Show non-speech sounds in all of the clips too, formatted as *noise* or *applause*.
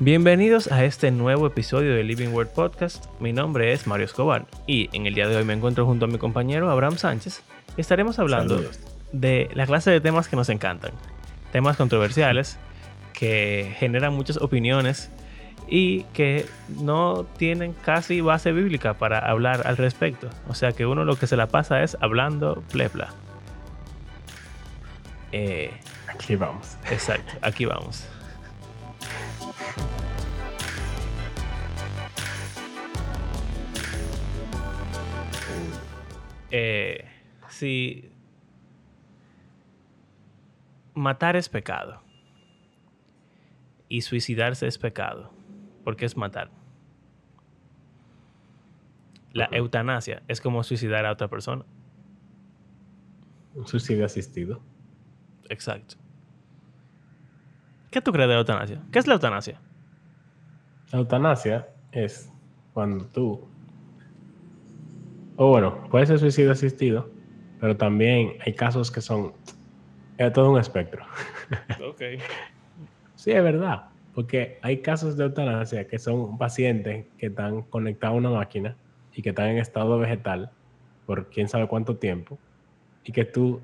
Bienvenidos a este nuevo episodio de Living Word Podcast. Mi nombre es Mario Escobar y en el día de hoy me encuentro junto a mi compañero Abraham Sánchez. Estaremos hablando de la clase de temas que nos encantan. Temas controversiales que generan muchas opiniones y que no tienen casi base bíblica para hablar al respecto. O sea que uno lo que se la pasa es hablando plepla. Eh, aquí vamos. Exacto, aquí vamos. Eh, si matar es pecado y suicidarse es pecado, porque es matar. La eutanasia es como suicidar a otra persona. Un suicidio asistido. Exacto. ¿Qué tú crees de la eutanasia? ¿Qué es la eutanasia? La eutanasia es cuando tú o bueno, puede ser suicidio asistido, pero también hay casos que son es todo un espectro. *laughs* Ok. sí, es verdad, porque hay casos de eutanasia que son pacientes que están conectados a una máquina y que están en estado vegetal por quién sabe cuánto tiempo y que tú,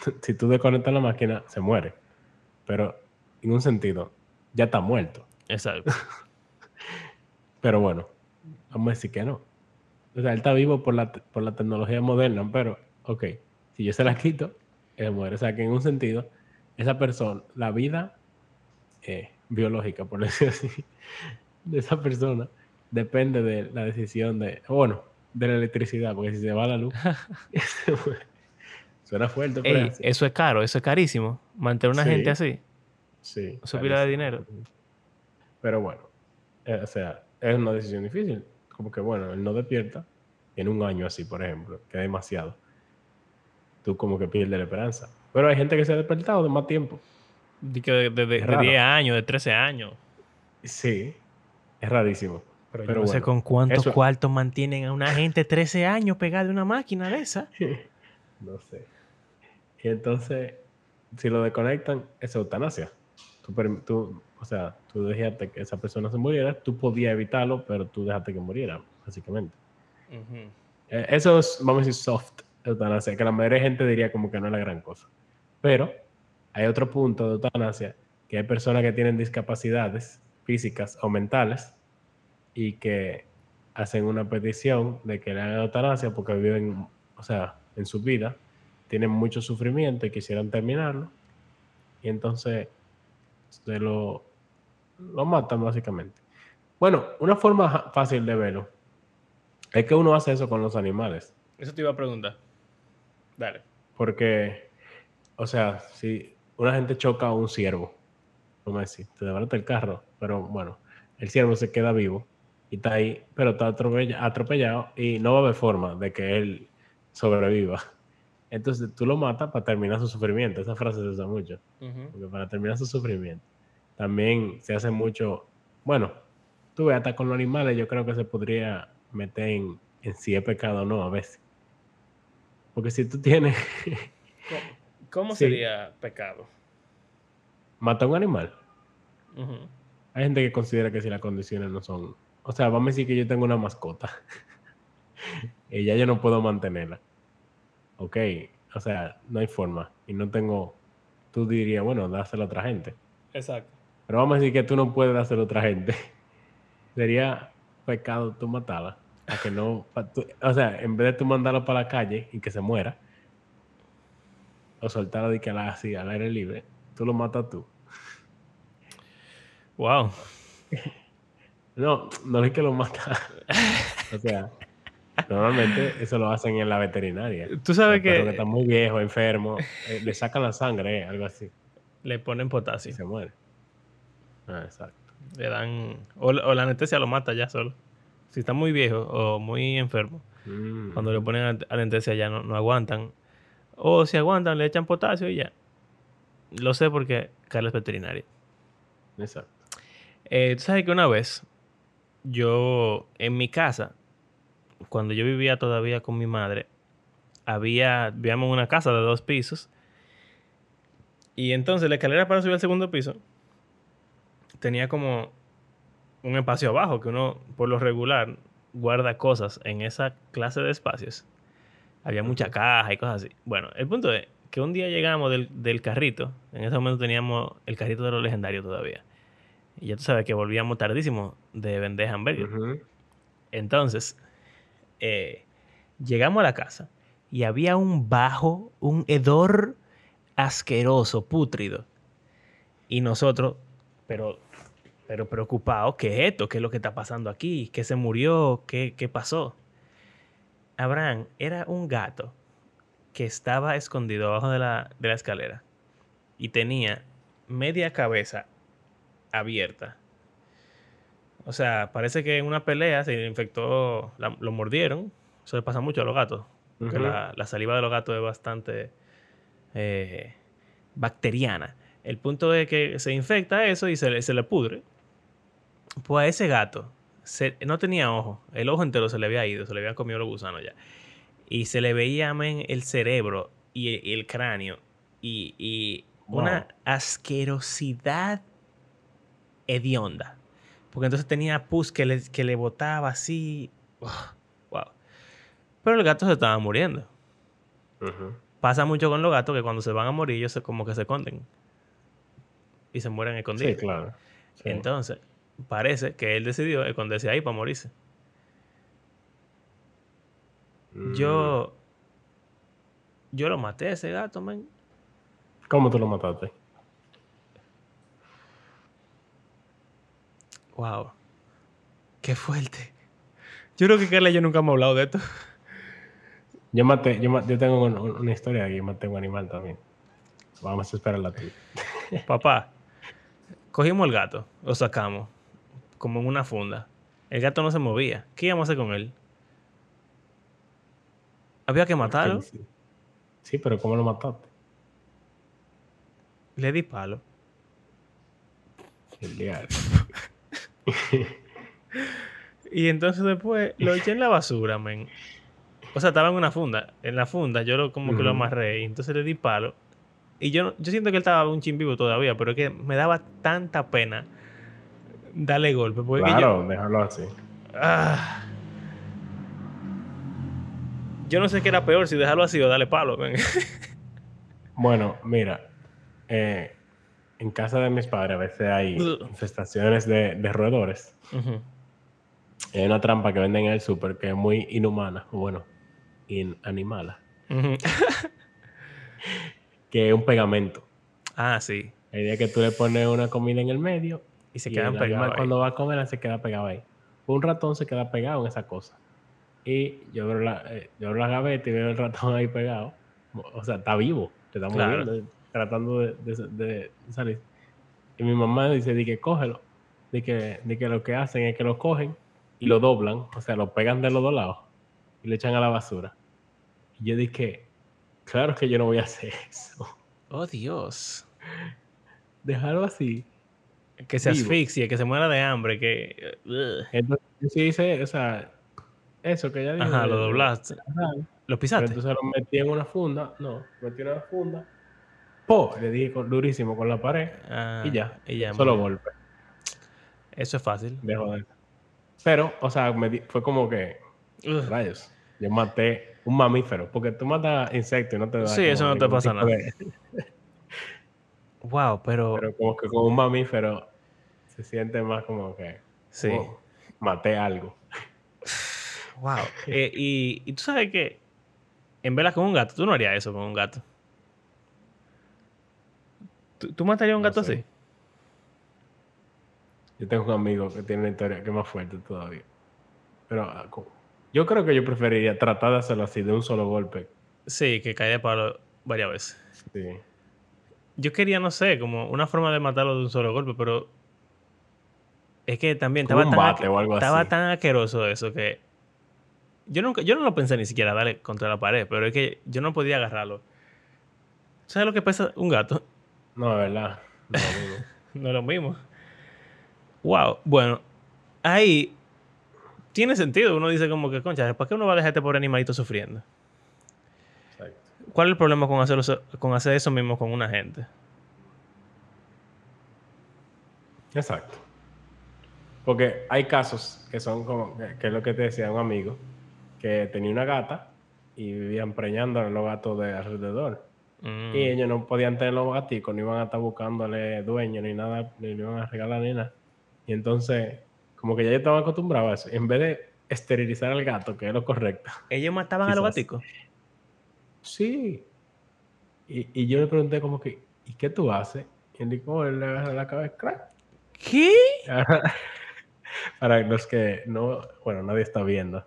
*laughs* si tú desconectas la máquina, se muere. Pero en un sentido, ya está muerto. Exacto. *laughs* pero bueno, vamos a decir que no. O sea, él está vivo por la, por la tecnología moderna, pero, ok, si yo se la quito, él muere. O sea, que en un sentido, esa persona, la vida eh, biológica, por *laughs* decirlo así, de esa persona, depende de la decisión de, bueno, de la electricidad, porque si se va la luz, *laughs* suena fuerte. Pero eso es caro, eso es carísimo. Mantener una gente así. Sí. Eso pila de dinero. Pero bueno, eh, o sea, es una decisión difícil como que, bueno, él no despierta en un año así, por ejemplo, que es demasiado. Tú como que pierdes la esperanza. Pero hay gente que se ha despertado de más tiempo. De, de, de, 10 años, de 13 años. Sí, es rarísimo. Pero, yo no sé con cuántos cuartos mantienen a una gente 13 años pegada de una máquina de esa. *laughs* no sé. Y entonces, si lo desconectan, es eutanasia. Tú, tú o sea, tú dejaste que esa persona se muriera, tú podías evitarlo, pero tú dejaste que muriera, básicamente. Eh, eso es, vamos a decir, soft eutanasia, que la mayoría de gente diría como que no es la gran cosa. Pero hay otro punto de eutanasia, que hay personas que tienen discapacidades físicas o mentales y que hacen una petición de que le hagan eutanasia porque viven, o sea, en su vida, tienen mucho sufrimiento y quisieran terminarlo. Y entonces se lo lo matan básicamente. Bueno, una forma fácil de verlo es que uno hace eso con los animales. Eso te iba a preguntar. Dale. Porque, o sea, si una gente choca a un ciervo, ¿cómo decir? Te levanta el carro, pero bueno, el ciervo se queda vivo y está ahí, pero está atropellado y no va a haber forma de que él sobreviva. Entonces tú lo matas para terminar su sufrimiento. Esa frase se usa mucho. Porque para terminar su sufrimiento también se hace mucho, bueno, tú ves, hasta con los animales yo creo que se podría meter en, si es pecado o no a veces. Porque si tú tienes... ¿Cómo, sería pecado? Mata a un animal. Hay gente que considera que si las condiciones no son... O sea, vamos a decir que yo tengo una mascota *laughs* y ya yo no puedo mantenerla. Ok, o sea, no hay forma. Y no tengo... Tú dirías, bueno, dáselo a otra gente. Exacto. Pero vamos a decir que tú no puedes hacerlo a otra gente. *laughs* Sería pecado tú matarla. A que no, o sea, en vez de tú mandarlo para la calle y que se muera, o soltarlo de que así al aire libre, tú lo matas tú. Wow. *laughs* No, no es que lo mata. *laughs* o sea, normalmente eso lo hacen en la veterinaria. Tú sabes que... que está muy viejo, enfermo, eh, le sacan la sangre, eh, algo así. Le ponen potasio. Y se muere. Ah, exacto. Le dan. O, la anestesia lo mata ya solo. Si está muy viejo o muy enfermo. Mm. Cuando le ponen anestesia ya no, aguantan. O si aguantan, le echan potasio y ya. Lo sé porque Carlos es veterinario. Exacto. Eh, Tú sabes que una vez, yo en mi casa, cuando yo vivía todavía con mi madre, había, vivíamos en una casa de dos pisos. Y entonces la escalera para subir al segundo piso tenía como un espacio abajo, que uno por lo regular guarda cosas en esa clase de espacios. Había mucha caja y cosas así. Bueno, el punto es que un día llegamos del, carrito, en ese momento teníamos el carrito de los legendarios todavía. Y ya tú sabes que volvíamos tardísimo de vender hamburguesas. Entonces, eh, llegamos a la casa y había un bajo, un hedor asqueroso, pútrido. Y nosotros, pero, pero preocupados, ¿qué es esto? ¿Qué es lo que está pasando aquí? ¿Qué se murió? ¿Qué, qué pasó? Abraham era un gato que estaba escondido abajo de la, de la escalera y tenía media cabeza abierta. O sea, parece que en una pelea se infectó, lo mordieron. Eso le pasa mucho a los gatos. Porque la, saliva de los gatos es bastante eh, bacteriana. El punto es que se infecta eso y se se le pudre. Pues a ese gato no tenía ojo. El ojo entero se le había ido, se le habían comido los gusanos ya. Y se le veía el cerebro y el, cráneo. Y, una asquerosidad hedionda. Porque entonces tenía pus que le, que le botaba así. wow. Pero el gato se estaba muriendo. Pasa mucho con los gatos que cuando se van a morir ellos como que se esconden. Y se mueren escondidos. Sí, claro. Entonces, parece que él decidió esconderse ahí para morirse. Yo. Mm. Yo lo maté a ese gato, man. ¿Cómo tú lo mataste? Wow. Qué fuerte. Yo creo que Carla y yo nunca hemos hablado de esto. Yo maté, yo, yo tengo una, historia que maté un animal también. Vamos a esperar la tuya. Papá, cogimos el gato, lo sacamos, como en una funda. El gato no se movía. ¿Qué íbamos a hacer con él? ¿Había que matarlo? Sí, pero ¿cómo lo mataste? Le di palo. El diablo. *laughs* y entonces después lo eché en la basura, men. O sea, estaba en una funda. En la funda yo lo, como que lo amarré y entonces le di palo. Y yo, yo siento que él estaba un chin vivo todavía, pero es que me daba tanta pena darle golpe. claro, déjalo así. Ah, yo no sé qué era peor, si dejarlo así o darle palo. *laughs* bueno, mira. Eh, en casa de mis padres a veces hay infestaciones de, roedores. Hay una trampa que venden en el súper que es muy inhumana, o bueno, inanimala. *laughs* que es un pegamento. Ah, sí. La idea es que tú le pones una comida en el medio y se quedan pegados. Cuando va a comer, se queda pegado ahí. Un ratón se queda pegado en esa cosa. Y yo veo la, eh, yo la gaveta y veo el ratón ahí pegado. O sea, está vivo, te está moviendo tratando de, salir. Y mi mamá dice, di que cógelo. Di que, que lo que hacen es que lo cogen y lo doblan, o sea, lo pegan de los dos lados y le echan a la basura. Y yo dije, claro que yo no voy a hacer eso. Oh, Dios. Dejarlo así. Que se asfixie, que se muera de hambre, que... Entonces, sí hice, o sea, eso que ya dije. Ajá, lo doblaste. ¿Lo pisaste? entonces lo metí en una funda, no, metí en una funda le dije durísimo con la pared y ya. Y ya solo golpe. Eso es fácil. De joder. Pero, o sea, fue como que. Rayos. Yo maté un mamífero. Porque tú matas insectos y no te da. Sí, eso no te pasa nada. wow, pero. Pero como que con un mamífero se siente más como que. Sí. Maté algo. *laughs* wow. Eh, y, y tú sabes que. En vela con un gato, tú no harías eso con un gato. ¿Tú, matarías a un gato así? Yo tengo un amigo que tiene una historia que es más fuerte todavía. Pero ah, yo creo que yo preferiría tratar de hacerlo así, de un solo golpe. Sí, que caiga de palo varias veces. Sí. Yo quería, no sé, como una forma de matarlo de un solo golpe, pero es que también estaba, tan, estaba tan asqueroso eso que yo nunca, yo no lo pensé ni siquiera darle contra la pared, pero es que yo no podía agarrarlo. ¿Sabes lo que pesa un gato? No, de verdad. No, es lo mismo. *laughs* Wow. Bueno, ahí tiene sentido. Uno dice como que, concha, ¿para qué uno va a dejar este pobre animalito sufriendo? Exacto. ¿Cuál es el problema con, hacerlo, con hacer eso mismo con una gente? Exacto. Porque hay casos que son como, que, es lo que te decía un amigo, que tenía una gata y vivían preñando a los gatos de alrededor. Mm. Y ellos no podían tener los gaticos, no iban a estar buscándole dueño ni nada, ni le iban a regalar ni nada. Y entonces, como que ya ellos estaban acostumbrados a eso. En vez de esterilizar al gato, que es lo correcto. ¿Ellos mataban a los gaticos? Sí. Y, y yo le pregunté como que, ¿y qué tú haces? Y él dijo, "Oh, él le agarra la cabeza, crack. ¿Qué? Para los que no, bueno, nadie está viendo.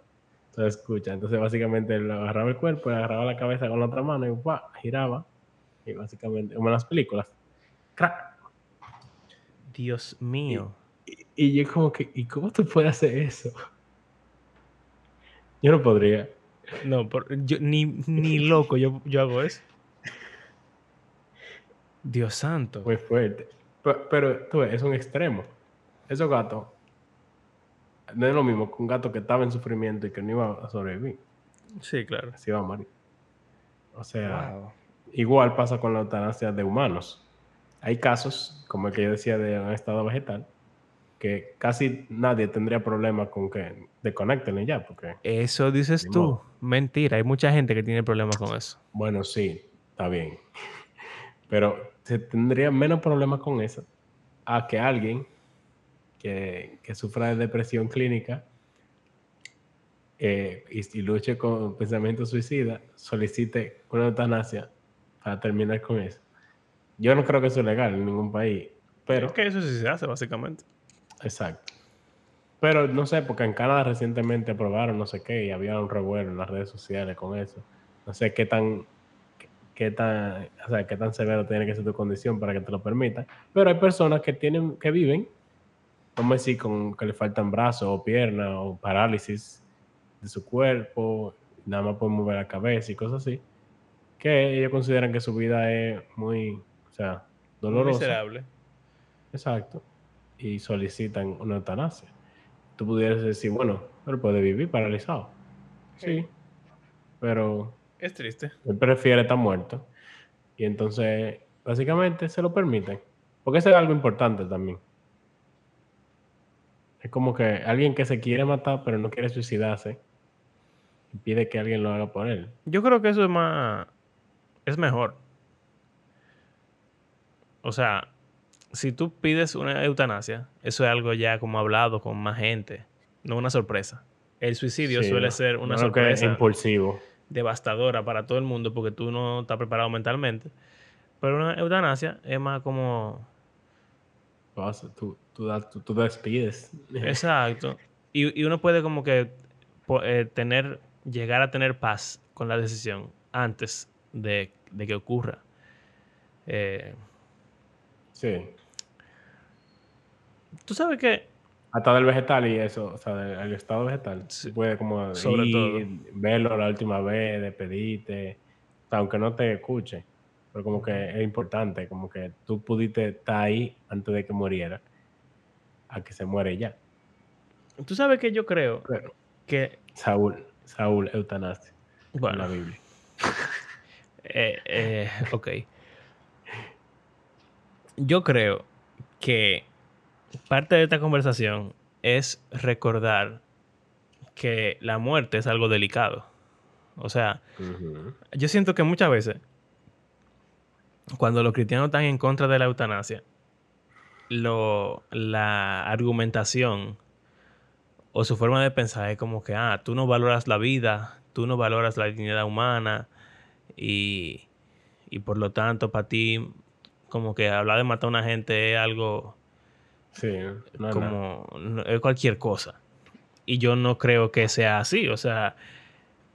Entonces escucha. Entonces básicamente él agarraba el cuerpo, le agarraba la cabeza con la otra mano y ¡guau! giraba. Y básicamente, como en las películas. ¡Crack! Dios mío. Y, y yo como que, ¿y cómo tú puedes hacer eso? Yo no podría. No, por- yo, ni, ni *laughs* loco yo, yo hago eso. Dios santo. Muy fuerte. Pero, pero tú ves, es un extremo. Esos gatos no es lo mismo que un gato que estaba en sufrimiento y que no iba a sobrevivir. Sí, claro. Se iba a morir. O sea, Wow. igual pasa con la eutanasia de humanos. Hay casos, como el que yo decía de un estado vegetal, que casi nadie tendría problema con que desconecten ya, porque, Eso dices tú. modo. Mentira. Hay mucha gente que tiene problemas con eso. bueno, sí, está bien. *laughs* Pero se tendría menos problemas con eso a que alguien que, que sufra de depresión clínica eh, y, y luche con pensamiento suicida solicite una eutanasia para terminar con eso. Yo no creo que eso es legal en ningún país, pero... Es que eso sí se hace, básicamente. Exacto. Pero no sé, porque en Canadá recientemente aprobaron no sé qué y había un revuelo en las redes sociales con eso. No sé qué tan, qué, qué tan, o sea, qué tan severo tiene que ser tu condición para que te lo permitan. Pero hay personas que tienen, que viven, vamos a decir, con que le faltan brazos o piernas o parálisis de su cuerpo, nada más pueden mover la cabeza y cosas así, que ellos consideran que su vida es muy, o sea, Muy dolorosa. miserable. Exacto. Y solicitan una eutanasia. Tú pudieras decir, bueno, él puede vivir paralizado. Sí. Pero Es triste. él prefiere estar muerto. Y entonces, básicamente, se lo permiten. Porque eso es algo importante también. Es como que alguien que se quiere matar, pero no quiere suicidarse, y pide que alguien lo haga por él. Yo creo que eso es más. Es mejor. O sea, si tú pides una eutanasia, eso es algo ya como hablado con más gente, no una sorpresa. El suicidio Sí, suele ser una sorpresa impulsivo. devastadora para todo el mundo porque tú no estás preparado mentalmente. Pero una eutanasia es más como. Vas- Tú, tú, tú- tú despides. Exacto. Y, y uno puede como que eh, tener, llegar a tener paz con la decisión antes de, de que ocurra. Eh, Sí. tú sabes que Hasta del vegetal y eso, o sea, del el estado vegetal. Sí. Tú puedes como Sobre ir, verlo la última vez, despedirte, o sea, aunque no te escuche, pero como que es importante, como que tú pudiste estar ahí antes de que muriera, a que se muere ya. tú sabes que yo creo Pero que Saúl, Saúl, eutanasia, en bueno la Biblia. *laughs* eh, eh, ok yo creo que parte de esta conversación es recordar que la muerte es algo delicado o sea. Yo siento que muchas veces, cuando los cristianos están en contra de la eutanasia, lo, la argumentación o su forma de pensar es como que, ah, tú no valoras la vida, tú no valoras la dignidad humana y, y por lo tanto para ti, como que hablar de matar a una gente es algo Sí, no como no- es cualquier cosa. Y yo no creo que sea así. O sea,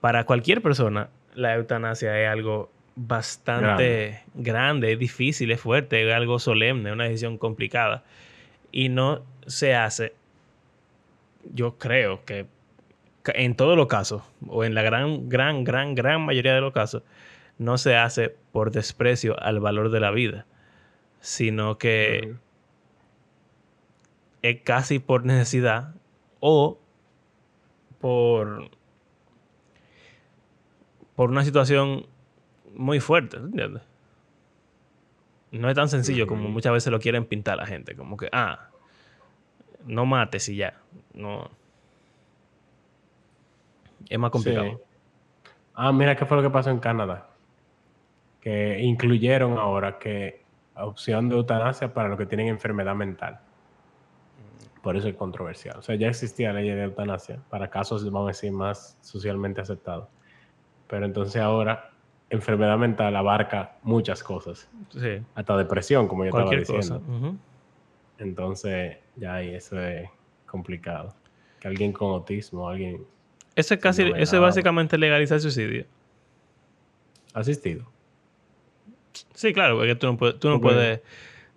para cualquier persona, la eutanasia es algo bastante grande, es difícil, es fuerte, es algo solemne, una decisión complicada. Y no se hace, yo creo que en todos los casos, o en la gran, gran, gran, gran mayoría de los casos, no se hace por desprecio al valor de la vida, sino que es casi por necesidad o por por una situación muy fuerte, ¿entiendes? No es tan sencillo como muchas veces lo quieren pintar la gente, como que, ah, no mates y ya. No. Es más complicado. Sí. Ah, mira qué fue lo que pasó en Canadá. Que incluyeron ahora que opción de eutanasia para los que tienen enfermedad mental. Por eso es controversial. O sea, ya existía ley de eutanasia para casos, vamos a decir, más socialmente aceptados. Pero entonces ahora enfermedad mental abarca muchas cosas. Sí. Hasta depresión, como yo Cualquier estaba cosa. diciendo. Ujú. Entonces, ya ahí eso es complicado. Que alguien con autismo, alguien Eso es casi, no ve eso es nada. básicamente legalizar el suicidio. asistido. Sí, claro, porque tú no puedes, tú no puedes,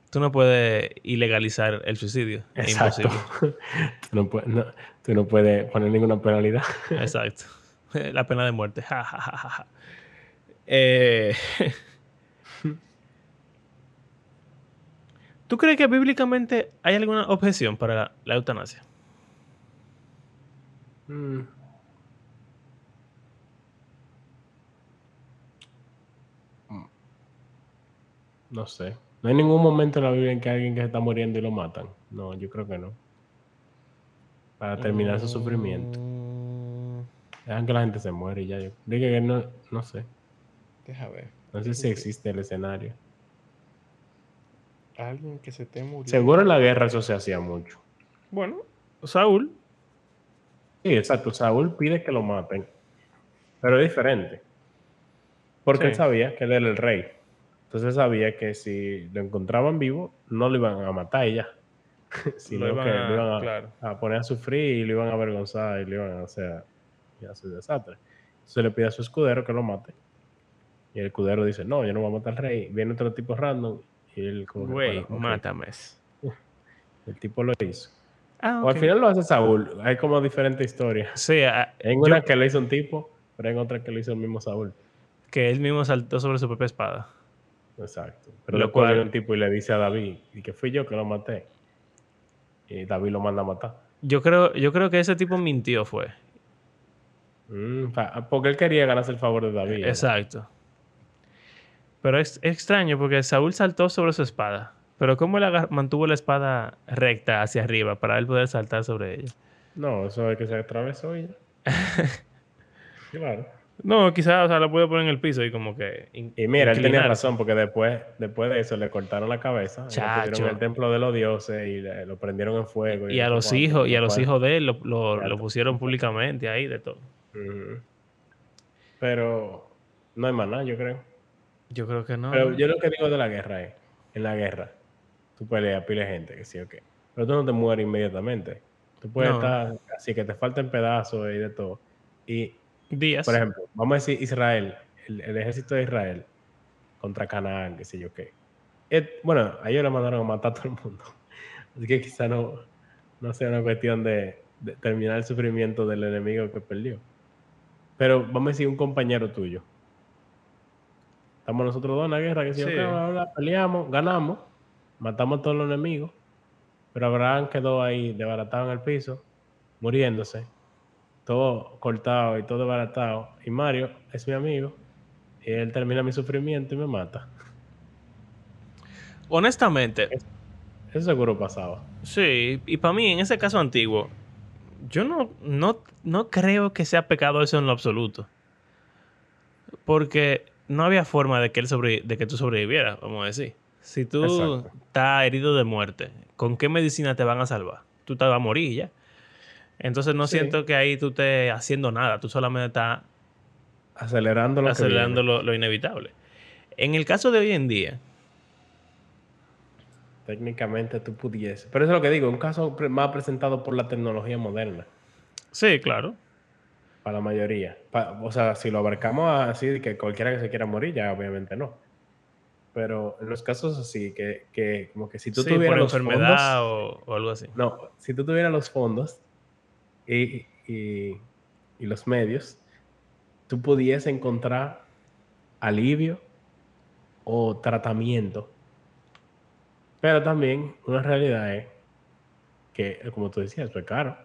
tú no puedes ilegalizar el suicidio. Es Exacto. imposible. *laughs* tú, no puedes, no- tú no puedes poner ninguna penalidad. Exacto. *laughs* La pena de muerte. Ja, ja, ja. Eh, *laughs* ¿Tú crees que bíblicamente hay alguna objeción para la, la eutanasia? Mm. Mm. No sé. No hay ningún momento en la Biblia en que alguien que se está muriendo y lo matan. No, yo creo que no. Para terminar su sufrimiento. Mm, Dejan que la gente se muere y ya. Yo digo que no, no sé. Deja ver. No sé si existe el escenario. Alguien que se esté muriendo. Seguro en la guerra eso se hacía mucho. Bueno, Saúl. Sí, exacto. Saúl pide que lo maten. Pero es diferente. Porque Sí. él sabía que él era el rey. Entonces sabía que si lo encontraban vivo, no lo iban a matar ya. *laughs* Sino iban que a- lo iban a, claro. a poner a sufrir y lo iban a avergonzar y le iban a hacer y a hacer desastre. Entonces le pide a su escudero que lo mate. Y el escudero dice, no, yo no voy a matar al rey. Viene otro tipo random y él como Güey, mátame. *laughs* El tipo lo hizo. Ah, O al final lo hace Saúl. Hay como diferentes historias. Sí, ah, En yo- una que lo hizo un tipo, pero en otra que lo hizo el mismo Saúl. que él mismo saltó sobre su propia espada. Exacto. Pero Lo cual- viene un tipo y le dice a David, y que fui yo que lo maté. Y David lo manda a matar. Yo creo, yo creo que ese tipo mintió fue. Mm, porque él quería ganarse el favor de David. ¿no? Pero es, es extraño porque Saúl saltó sobre su espada. Pero ¿cómo él mantuvo la espada recta hacia arriba para él poder saltar sobre ella? No, eso es que se atravesó y *laughs* claro. No, quizás, o sea, la pudo poner en el piso y como que. Y mira, él tenía razón, porque después, después de eso le cortaron la cabeza. Chacho. pusieron el templo de los dioses y le- lo prendieron en fuego. Y a los hijos, y a los hijos de él lo, lo- pusieron públicamente ahí de todo. Pero no hay más nada, yo creo. Yo creo que no. Pero ¿no? yo lo que digo de la guerra es, en la guerra, tú peleas pile gente, que sí o qué. Pero tú no te mueres inmediatamente. Tú puedes No. estar así que te falten pedazos y de todo. Y, Días. por ejemplo, vamos a decir Israel, el, el ejército de Israel contra Canaán, que sé yo qué. Eh, bueno, a ellos le mandaron a matar a todo el mundo. *laughs* Así que quizá no, no sea una cuestión de, de terminar el sufrimiento del enemigo que perdió. Pero vamos a decir un compañero tuyo. Estamos nosotros dos en la guerra, que si Sí. bla, bla, peleamos, ganamos, matamos a todos los enemigos, pero Abraham quedó ahí desbaratado en el piso, muriéndose, todo cortado y todo desbaratado. Y Mario es mi amigo, y él termina mi sufrimiento y me mata. Honestamente, Eso seguro pasaba. sí. Y para mí, en ese caso antiguo, yo no, no, no creo que sea pecado eso en lo absoluto. Porque no había forma de que, él sobre, de que tú sobrevivieras, vamos a decir. Si tú Exacto. estás herido de muerte, ¿con qué medicina te van a salvar? Tú te vas a morir ya. Entonces no Sí. siento que ahí tú estés haciendo nada. Tú solamente estás Acelerando lo acelerando lo, lo inevitable. En el caso de hoy en día, Técnicamente tú pudieses. Pero eso es lo que digo, un caso más presentado por la tecnología moderna. sí, claro. Para la mayoría. O sea, si lo abarcamos así, que cualquiera que se quiera morir, ya obviamente no. Pero en los casos así, que, que como que si tú Sí, tuvieras por los enfermedad fondos, o, o algo así. no, si tú tuvieras los fondos y, y- y los medios, tú pudiese encontrar alivio o tratamiento. Pero también una realidad es que, como tú decías, es caro.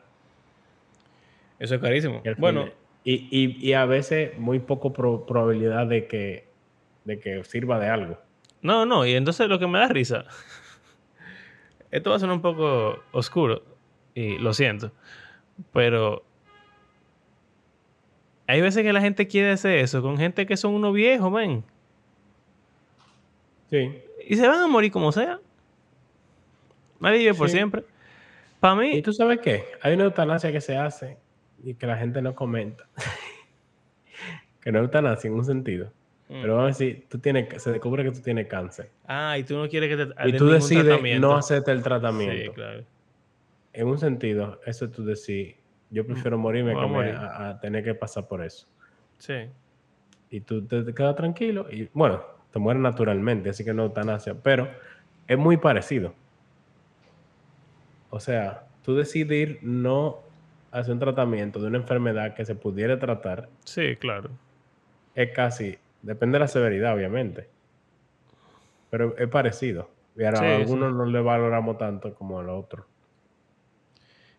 Eso es carísimo. Y Bueno, y, y- y a veces muy poco pro- probabilidad de que, de que sirva de algo. no, no. Y entonces lo que me da risa. *laughs* Esto va a sonar un poco oscuro. Y lo siento. Pero hay veces que la gente quiere hacer eso con gente que son unos viejos, men. Sí. Y se van a morir como sea. Nadie vive por siempre. Para mí, ¿Y tú sabes qué? Hay una eutanasia que se hace y que la gente no comenta. *laughs* que no es eutanasia en un sentido. Mm. Pero vamos a decir, tú tienes, se descubre que tú tienes cáncer. ah, y tú no quieres que te Y tú decides no hacerte el Sí, tratamiento. claro. En un sentido, eso es tú decir, yo prefiero morirme que morir. a, a tener que pasar por eso. Sí. Y tú te, te quedas tranquilo y, bueno, te mueres naturalmente, así que no eutanasia. Pero es muy parecido. O sea, tú decidir no hacer un tratamiento de una enfermedad que se pudiera tratar Sí, claro. es casi, depende de la severidad, obviamente. Pero es parecido. Y ahora Sí, a sí. algunos no le valoramos tanto como a los otros.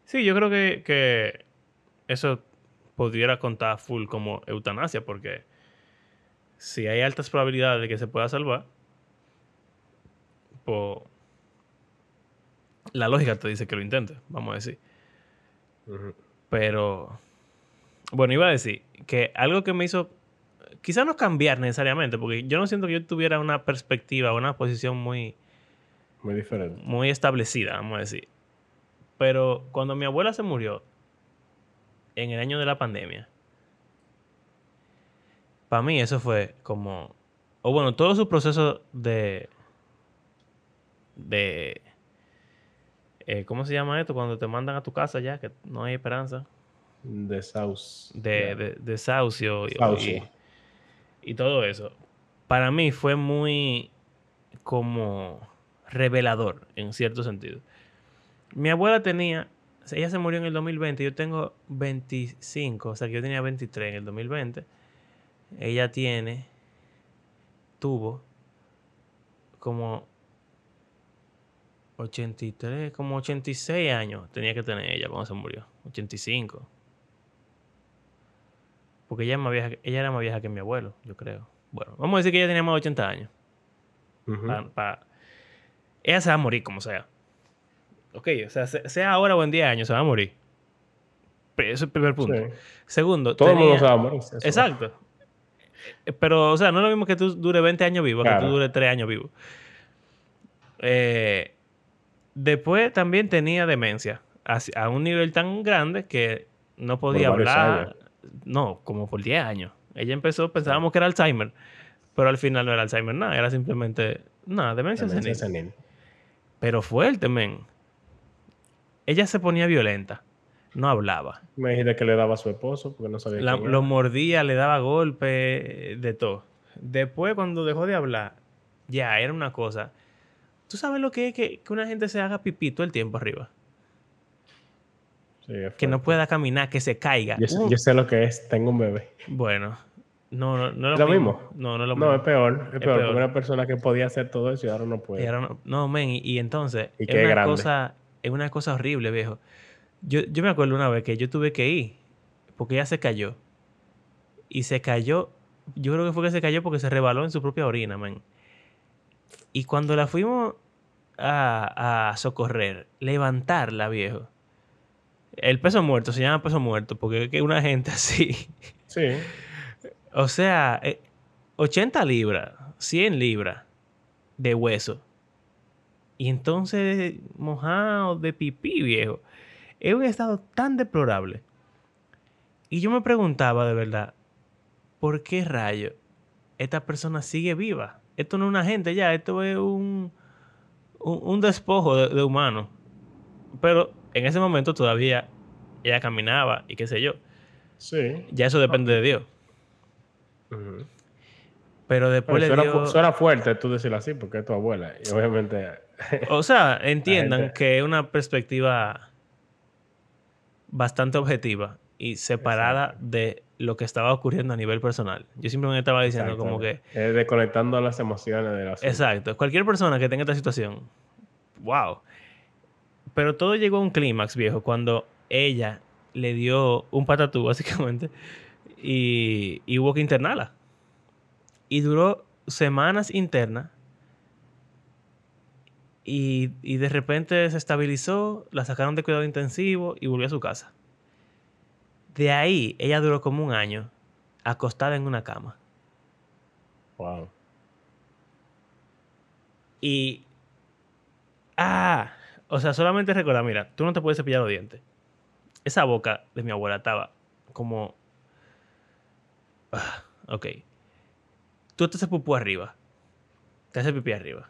Sí, yo creo que, que eso pudiera contar full como eutanasia, porque si hay altas probabilidades de que se pueda salvar, pues la lógica te dice que lo intentes, vamos a decir. Pero, bueno, iba a decir que algo que me hizo, quizás no cambiar necesariamente, porque yo no siento que yo tuviera una perspectiva, una posición muy, Muy diferente. muy establecida, vamos a decir. Pero cuando mi abuela se murió, en el año de la pandemia, para mí eso fue como, o bueno, todo su proceso de, de, eh, ¿cómo se llama esto? Cuando te mandan a tu casa ya, que no hay esperanza, De Saus. de, de, desahucio Desahucio. y, y todo eso. Para mí fue muy como revelador en cierto sentido. Mi abuela tenía, ella se murió en el 2020, yo tengo 25, o sea que yo tenía 23 en el 2020. Ella tiene, tuvo como 83, como 86 años tenía que tener ella cuando se murió, 85. Porque ella, es más vieja, que- ella era más vieja que mi abuelo, yo creo. Bueno, vamos a decir que ella tenía más de 80 años. Pa- pa- Ella se va a morir como sea. Ok, o sea, se- sea ahora o en 10 años, se va a morir. Ese es el primer punto. Sí. Segundo, Todo el mundo tenía- se va a morir. eso. Exacto. Eh, Pero, o sea, no es lo mismo que tú dures 20 años vivo, que Claro. tú dures 3 años vivo. Eh, después también tenía demencia. A, un nivel tan grande que no podía hablar. No, como por 10 años. Ella empezó, pensábamos que era Alzheimer. Pero al final no era Alzheimer nada. Era simplemente, nada, demencia, Demencia senil. senil. Pero fuerte, men. Ella se ponía violenta. No hablaba. Me dijiste que le daba a su esposo porque no sabía La- lo era. mordía, le daba golpes, de todo. Después, cuando dejó de hablar, ya era una cosa. ¿Tú sabes lo que es que, que una gente se haga pipí todo el tiempo arriba? Sí, Que no pueda caminar, que se caiga. Yo, sé- Uh, yo sé lo que es. Tengo un bebé. Bueno, no, no, no es ¿Es lo lo mismo. mismo? No, no es lo No, es peor. Es, peor. peor. Porque una persona que podía hacer todo eso y ahora no puede. Y ahora no, no, men, y, y entonces Y es qué una grande. cosa, es una cosa horrible, viejo. Yo, yo me acuerdo una vez que yo tuve que ir porque ella se cayó. Y se cayó, yo creo que fue que se cayó porque se rebaló en su propia orina, man. Y cuando la fuimos a, a socorrer, levantarla, viejo. El peso muerto, se llama peso muerto, porque es que una gente *laughs* así. Sí. O sea, eh, 80 libras, 100 libras de hueso. Y entonces mojado de pipí, viejo. Es un estado tan deplorable. Y yo me preguntaba de verdad, ¿por qué rayo esta persona sigue viva? Esto no es una gente ya, esto es un, un, un despojo de, de humano. Pero en ese momento todavía ella caminaba y qué sé yo. Sí. Ya eso depende de Dios. Pero después Bueno, le dio... suena fuerte tú decirlo así porque es tu abuela. Y obviamente. *laughs* O sea, entiendan gente- que es una perspectiva bastante objetiva y separada de lo que estaba ocurriendo a nivel personal. Yo simplemente estaba diciendo Exacto. como que, Es desconectando las emociones de la exacto, cualquier persona que tenga esta situación, wow. Pero todo llegó a un clímax, viejo, cuando ella le dio un patatú, *laughs* básicamente, y, y hubo que internarla. Y duró semanas interna Y, y de repente se estabilizó, la sacaron de cuidado intensivo y volvió a su casa. De ahí, ella duró como un año acostada en una cama. Wow. Y. Ah, o sea, solamente recuerda, mira, tú no te puedes cepillar los dientes. Esa boca de mi abuela estaba como. Ah, ok. Tú te haces pupú arriba. Te haces pipí arriba.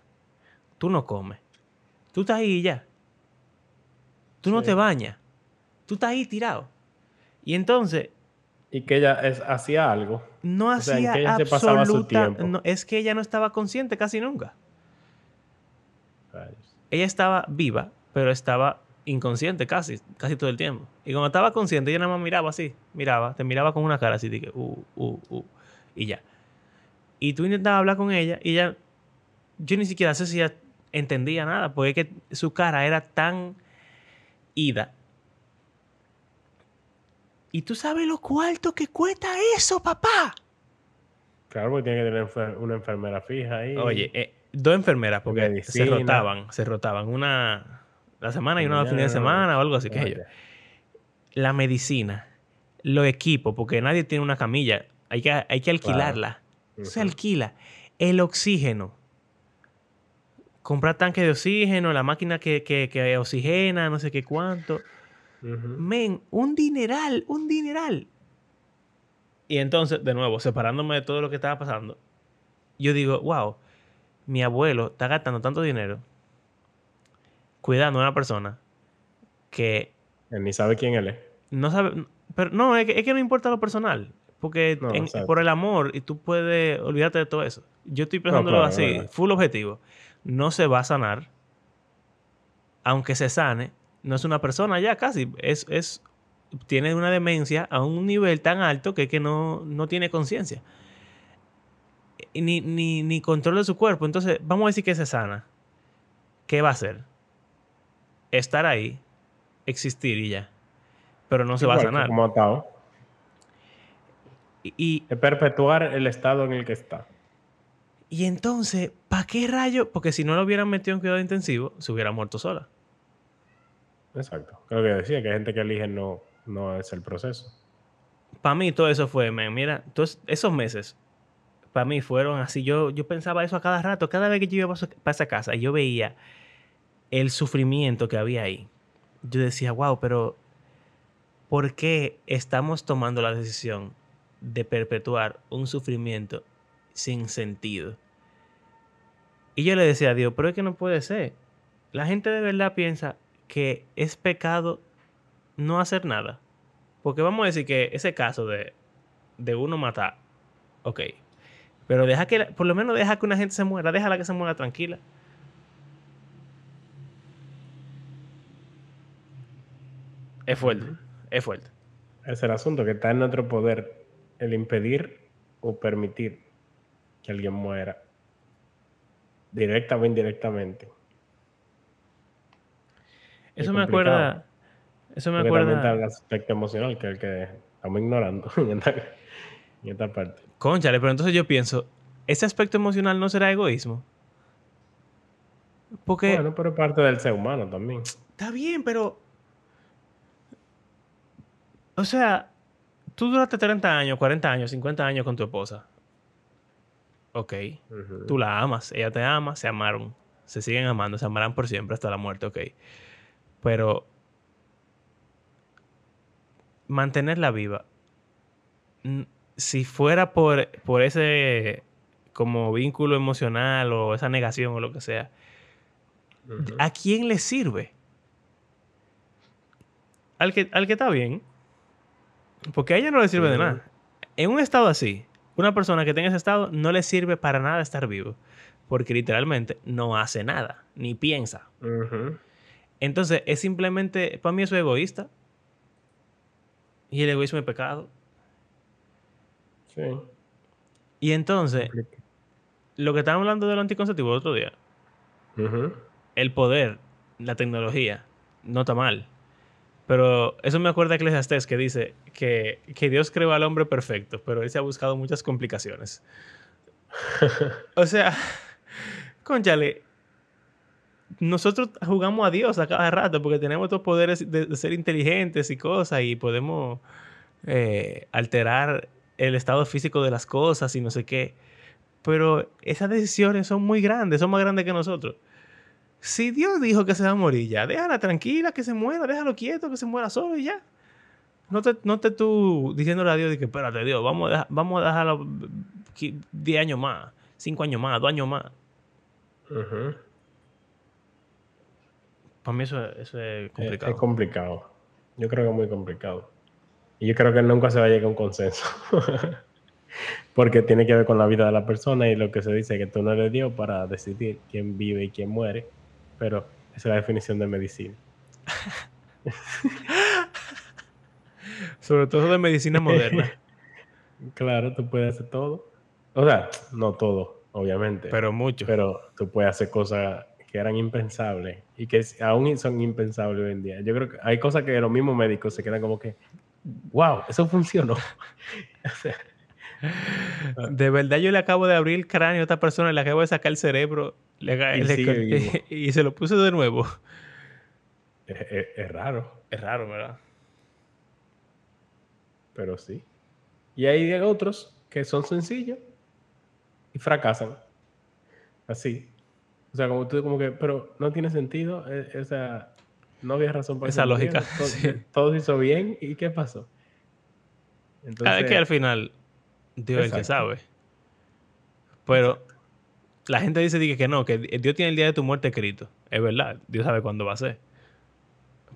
Tú no comes. Tú estás ahí y ya. Tú no te bañas. Tú estás ahí tirado. Y entonces, Y que ella es- hacía algo. no O sea, ¿en hacía qué ella se pasaba su absoluta. tiempo? no, es que ella no estaba consciente casi nunca. Rayos. ella estaba viva, pero estaba inconsciente casi, casi todo el tiempo. Y cuando estaba consciente, ella nada más miraba así, miraba, te miraba con una cara así, de que, uh, uh, uh, y ya. Y tú intentabas hablar con ella y ella, yo ni siquiera sé si ella entendía nada, porque es que su cara era tan ida. Y tú sabes lo cuarto que cuesta eso, papá. Claro, porque tiene que tener una enfermera fija ahí. Oye, eh, dos enfermeras, porque se rotaban, se rotaban. Una la semana y una los fines de semana o algo así, yo. La medicina, los equipos, porque nadie tiene una camilla, hay que, hay que alquilarla. Se alquila. El oxígeno. Comprar tanque de oxígeno, la máquina que, que, que oxigena, no sé qué cuánto. Men, un dineral, un dineral. Y entonces, de nuevo, separándome de todo lo que estaba pasando, yo digo, wow, mi abuelo está gastando tanto dinero cuidando a una persona que Él ni sabe quién él es. no sabe, pero no, es que, es que no importa lo personal, porque No, en- por el amor y tú puedes olvidarte de todo eso. Yo estoy pensándolo claro, así, verdad. full objetivo. No se va a sanar, aunque se sane, no es una persona ya casi, es, es tiene una demencia a un nivel tan alto que, que no, no tiene conciencia. Ni, ni, ni control de su cuerpo. Entonces, vamos a decir que se sana. ¿Qué va a hacer? Estar ahí, existir y ya. Pero no se va a sanar. Como atado. Y, perpetuar el estado en el que está. y entonces, ¿para qué rayo? Porque si no lo hubieran metido en cuidado intensivo, se hubiera muerto sola. Exacto. Creo que decía que hay gente que elige no, no es el proceso. Para mí todo eso fue, mira, esos meses, para mí fueron así. Yo, yo pensaba eso a cada rato, cada vez que yo iba para esa casa, yo veía el sufrimiento que había ahí. Yo decía, wow, pero ¿por qué estamos tomando la decisión de perpetuar un sufrimiento sin sentido? Y yo le decía a Dios, pero es que no puede ser. La gente de verdad piensa que es pecado no hacer nada. Porque vamos a decir que ese caso de, de uno matar, ok. Pero deja que, por lo menos deja que una gente se muera, déjala que se muera tranquila. Es fuerte, es fuerte. Es el asunto, que está en nuestro poder el impedir o permitir que alguien muera. Directa o indirectamente. Es Eso me acuerda, eso me también está el acuerda, aspecto emocional, que es el que estamos ignorando *laughs* en esta, en esta parte. conchale, pero entonces yo pienso, ese aspecto emocional no será egoísmo. Porque Bueno, pero parte del ser humano también. Está bien, pero. O sea, tú duraste 30 años, 40 años, 50 años con tu esposa. Ok. Tú la amas, ella te ama, se amaron. Se siguen amando, se amarán por siempre hasta la muerte, ok. Pero. Mantenerla viva. Si fuera por, por ese. como vínculo emocional o esa negación o lo que sea. ¿A quién le sirve? Al que, al que está bien. Porque a ella no le sirve de nada. En un estado así, una persona que tenga ese estado no le sirve para nada estar vivo. Porque literalmente no hace nada, ni piensa. Ujú. Entonces, es simplemente, para mí eso es egoísta. Y el egoísmo es pecado. Sí. Y entonces, lo que estábamos hablando del anticonceptivo el otro día, el poder, la tecnología, no está mal. Pero eso me acuerda de Eclesiastés que dice que, que Dios creó al hombre perfecto, pero él se ha buscado muchas complicaciones. *laughs* o sea, conchale, nosotros jugamos a Dios a cada rato porque tenemos estos poderes de, ser inteligentes y cosas y podemos eh, alterar el estado físico de las cosas y no sé qué. Pero esas decisiones son muy grandes, son más grandes que nosotros. Si Dios dijo que se va a morir ya, déjala tranquila, que se muera, déjalo quieto, que se muera solo y ya. No te, no te tú diciéndole a Dios que espérate, Dios, vamos a, vamos a dejarlo 10 años más, 5 años más, 2 años más. Para mí eso, eso es complicado. Es, complicado. Yo creo que es muy complicado. Y yo creo que nunca se va a llegar a un consenso. *laughs* Porque tiene que ver con la vida de la persona y lo que se dice que tú no eres Dios para decidir quién vive y quién muere. Pero esa es la definición de medicina. *laughs* Sobre todo de medicina moderna. *laughs* claro, tú puedes hacer todo. O sea, no todo, obviamente. Pero mucho. Pero tú puedes hacer cosas que eran impensables y que aún son impensables hoy en día. Yo creo que hay cosas que los mismos médicos se quedan como que, wow, eso funcionó. *laughs* de verdad yo le acabo de abrir el cráneo a esta persona, le acabo de sacar el cerebro *laughs* y, se lo puse de nuevo. Es, raro. Es raro, ¿verdad? Pero sí. Y hay otros que son sencillos y fracasan. Así. O sea, como tú, como que, pero no tiene sentido. Esa, no había razón para esa lógica. *laughs* Todo, se hizo bien. ¿Y qué pasó? Entonces, es que al final, Dios es el que sabe. Pero la gente dice que no, que Dios tiene el día de tu muerte escrito. Es verdad, Dios sabe cuándo va a ser.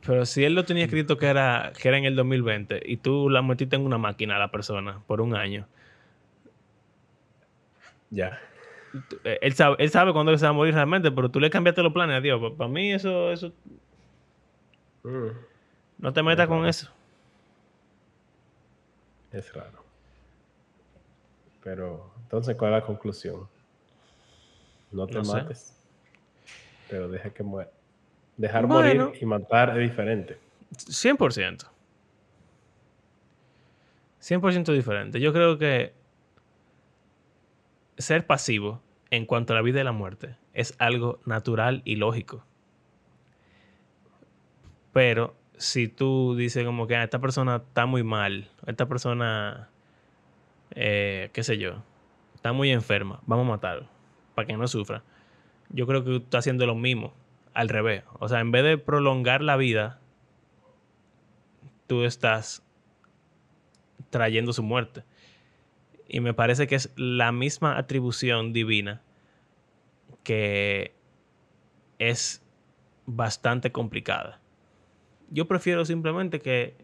Pero si él lo tenía escrito que era, que era en el 2020 y tú la metiste en una máquina a la persona por un año. Ya. Eh, él sabe, él sabe cuándo se va a morir realmente, pero tú le cambiaste los planes a Dios. Para mí eso, eso... Mm. No te metas con eso. Es raro. Pero, entonces, ¿cuál es la conclusión? No te mates, pero deja que muera. Dejar morir y matar es diferente. 100%. 100% diferente. Yo creo que ser pasivo en cuanto a la vida y la muerte es algo natural y lógico. Pero si tú dices como que ah, esta persona está muy mal, esta persona, eh, qué sé yo, está muy enferma, vamos a matarlo para que no sufra. Yo creo que tú estás haciendo lo mismo, al revés. O sea, en vez de prolongar la vida, tú estás trayendo su muerte. Y me parece que es la misma atribución divina que es bastante complicada. Yo prefiero simplemente que,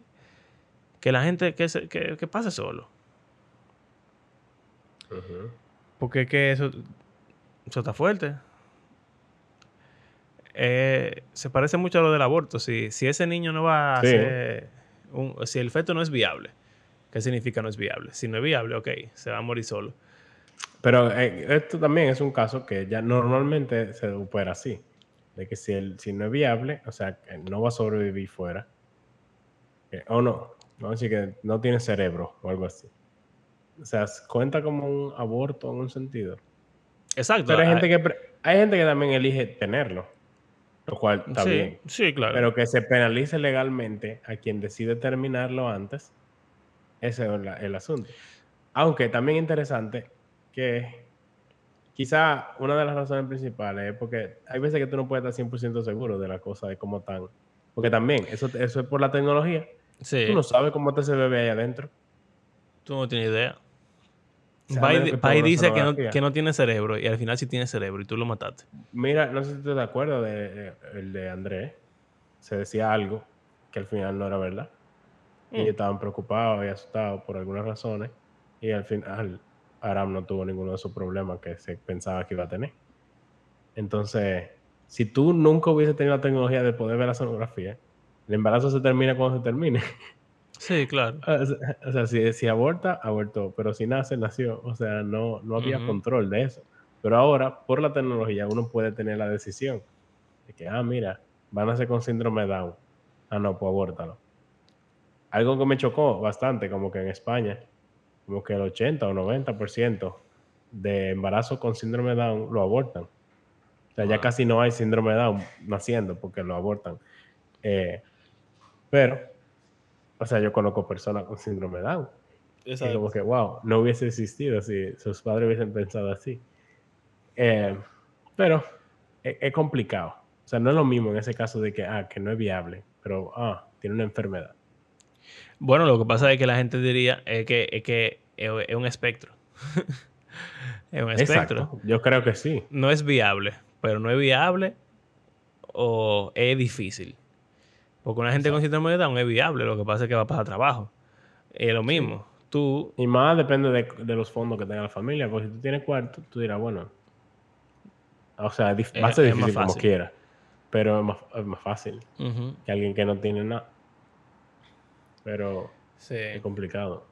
que la gente que, que, pase solo. Porque es que eso, eso está fuerte. Eh, se parece mucho a lo del aborto. Si, si ese niño no va a ser... si el feto no es viable, ¿Qué significa no es viable? Si no es viable, ok, se va a morir solo. Pero eh, esto también es un caso que ya normalmente se opera así. De que si, el, si no es viable, o sea, que no va a sobrevivir fuera. o no, no decir que no tiene cerebro o algo así. O sea, cuenta como un aborto en un sentido. Exacto. Pero hay, gente, que, hay gente que también elige tenerlo. Lo cual está bien. Sí, claro. Pero que se penalice legalmente a quien decide terminarlo antes ese es el asunto. Aunque también interesante que quizá una de las razones principales es porque hay veces que tú no puedes estar 100% seguro de la cosa, de cómo están. Porque también, eso, eso es por la tecnología. Sí. Tú no sabes cómo te se bebé ahí adentro. Tú no tienes idea. Pai dice que no, que no, tiene cerebro y al final sí tiene cerebro y tú lo mataste. Mira, no sé si te acuerdas de, el de Andrés. Se decía algo que al final no era verdad. Y mm. estaban preocupados y asustados por algunas razones. Y al final, Aram no tuvo ninguno de esos problemas que se pensaba que iba a tener. Entonces, si tú nunca hubiese tenido la tecnología de poder ver la sonografía, el embarazo se termina cuando se termine. *laughs* Sí, claro. o sea, si, si, aborta, abortó, pero si nace, nació. O sea, no, no había control de eso. Pero ahora, por la tecnología, uno puede tener la decisión de que, ah, mira, van a nacer con síndrome Down. Ah, no, pues abórtalo algo que me chocó bastante, como que en España, como que el 80 o 90% de embarazos con síndrome de Down lo abortan. sea, ya Wow. casi no hay síndrome de Down naciendo porque lo abortan. Eh, pero, o sea, yo conozco personas con síndrome de Down. Y como que, wow, no hubiese existido si sus padres hubiesen pensado así. Eh, pero es, es complicado. O sea, no es lo mismo en ese caso de que, ah, que no es viable, pero, ah, tiene una enfermedad. Bueno, lo que pasa es que la gente diría es que es, que es, un espectro. es un espectro. *laughs* Exacto. Yo creo que sí. No es viable, pero no es viable o es difícil. Porque una gente con síndrome de Down es viable, lo que pasa es que va a pasar trabajo. Es lo mismo. Tú, Y más depende de, de los fondos que tenga la familia, porque si tú tienes cuarto, tú dirás, bueno, o sea, es va a ser difícil como fácil. quiera, pero es más, es más fácil que alguien que no tiene nada. Pero sí. es complicado.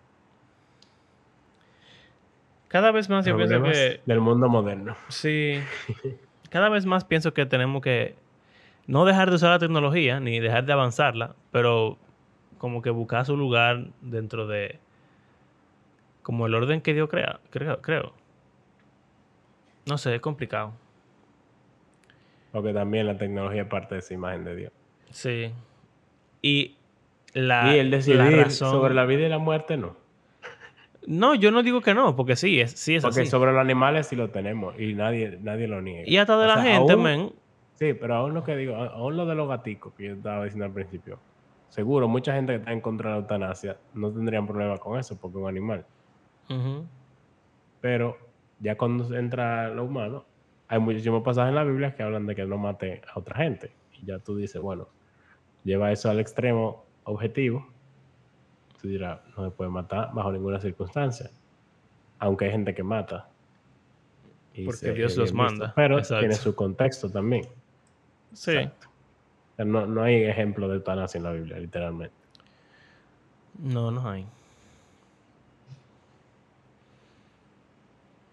Cada vez más yo pienso que del mundo moderno. Sí. *laughs* Cada vez más pienso que tenemos que no dejar de usar la tecnología ni dejar de avanzarla, pero como que buscar su lugar dentro de como el orden que Dios crea, creo, creo. No sé, es complicado. Porque también la tecnología es parte de esa imagen de Dios. Sí. Y la, y el la decidir razón- sobre la vida y la muerte, no. No, yo no digo que no, porque sí, es, sí es Porque así. sobre los animales sí lo tenemos y nadie, nadie lo niega. Y hasta de O la sea, gente, aún- men. Sí, pero aún lo que digo, aún lo de los gaticos que yo estaba diciendo al principio, seguro mucha gente que está en contra de la eutanasia no tendrían problema con eso porque es un animal. Pero ya cuando entra lo humano, hay muchísimos pasajes en la Biblia que hablan de que no mate a otra gente. Y ya tú dices, bueno, lleva eso al extremo objetivo. Tú dirás, no se puede matar bajo ninguna circunstancia. Aunque hay gente que mata. Y Porque Dios los manda. Pero Exacto. tiene su contexto también. Sí. Exacto. No, no hay ejemplo de eutanasia en la Biblia, literalmente. No, no hay.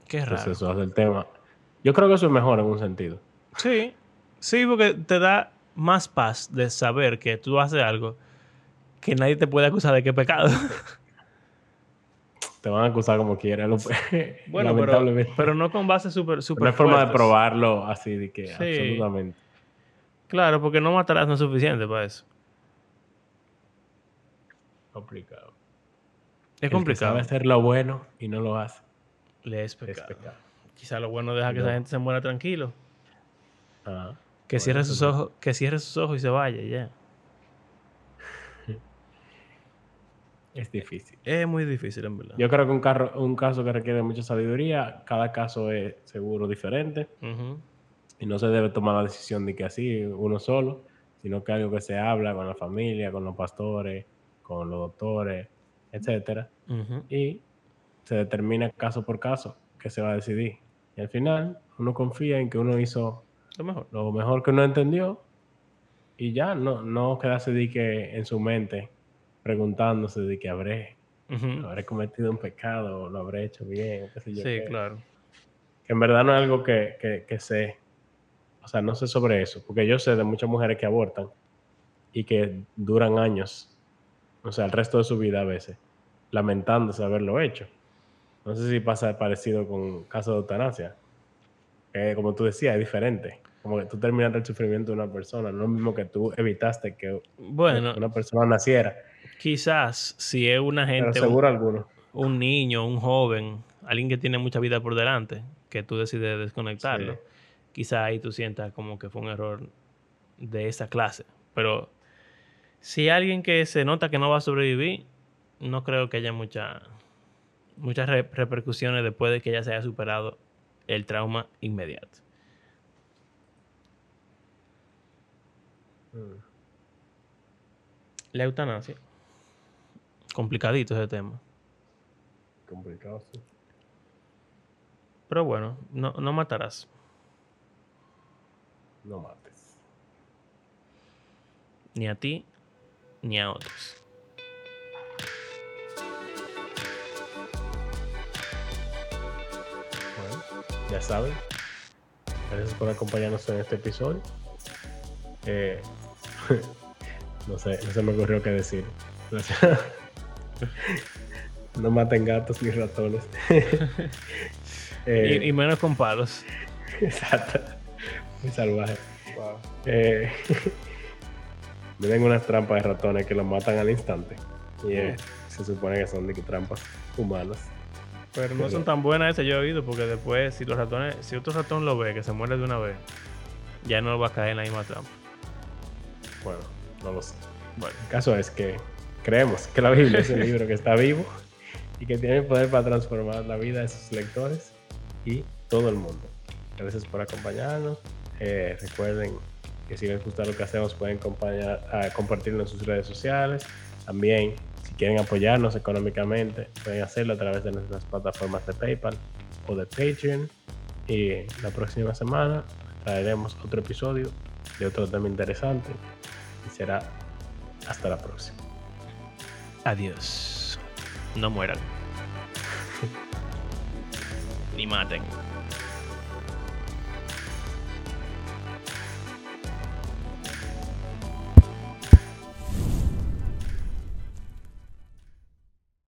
Qué raro. Entonces eso hace el tema. Yo creo que eso es mejor en un sentido. Sí, sí, porque te da más paz de saber que tú haces algo que nadie te puede acusar de que es pecado. Te van a acusar como quieran. lo- *laughs* bueno, pero, lamentablemente. pero no con bases súper super no hay forma de probarlo así de que Sí. absolutamente. Claro, porque no matarás no es suficiente para eso. Complicado. Es El que complicado. sabe hacer lo bueno y no lo hace. Le es Es pecado. pecado. Quizá lo bueno deja que No. esa gente se muera tranquilo. Que Bueno, cierre sus ojos, que cierre sus ojos y se vaya, ya. Es difícil. Es muy difícil, en verdad. Yo creo que un, carro, un caso que requiere mucha sabiduría, cada caso es seguro diferente y no se debe tomar la decisión de que así uno solo, sino que algo que se habla con la familia, con los pastores, con los doctores, etcétera, y se determina caso por caso que se va a decidir. Y al final uno confía en que uno hizo Lo mejor. lo mejor que uno entendió y ya no, no quedarse de que en su mente preguntándose de que habré, habré cometido un pecado o lo habré hecho bien, qué sé yo Sí, claro. Que en verdad no es algo que, que, que sé, o sea, no sé sobre eso, porque yo sé de muchas mujeres que abortan y que duran años, o sea, el resto de su vida a veces, lamentándose haberlo hecho. No sé si pasa parecido con casos de eutanasia, que como tú decías, es diferente. Como que tú terminaste el sufrimiento de una persona, no es lo mismo que tú evitaste que Bueno, una persona naciera, quizás si es una pero gente, un, seguro alguno. un niño, un joven, alguien que tiene mucha vida por delante, que tú decides desconectarlo, Sí. quizás ahí tú sientas como que fue un error de esa clase. Pero si alguien que se nota que no va a sobrevivir, no creo que haya mucha, muchas re- repercusiones después de que ya se haya superado el trauma inmediato. Mm. La eutanasia. Complicadito ese tema. Complicado, sí. Pero bueno, no, no matarás. No mates. Ni a ti, ni a otros. Bueno, ya saben. Gracias por acompañarnos en este episodio. Eh, *laughs* no sé, no se me ocurrió qué decir. *laughs* No maten gatos ni ratones. *laughs* Eh, Y, y menos con palos. Exacto. muy salvaje. Wow. Eh, Miren unas trampas de ratones que los matan al instante. Y eh, se supone que son de que trampas humanas. Pero no son tan buenas esas, yo he oído, porque después, si los ratones, si otro ratón lo ve, que se muere de una vez, ya no va a caer en la misma trampa. Bueno, no lo sé. Bueno, El caso es que creemos que la Biblia es un *laughs* libro que está vivo y que tiene el poder para transformar la vida de sus lectores y todo el mundo. Gracias por acompañarnos. Eh, recuerden que si les gusta lo que hacemos pueden acompañar- ah, compartirlo en sus redes sociales. También, si quieren apoyarnos económicamente, pueden hacerlo a través de nuestras plataformas de PayPal o de Patreon. Y la próxima semana traeremos otro episodio de otro tema interesante. Y será hasta la próxima. adiós. No mueran. *laughs* Ni maten.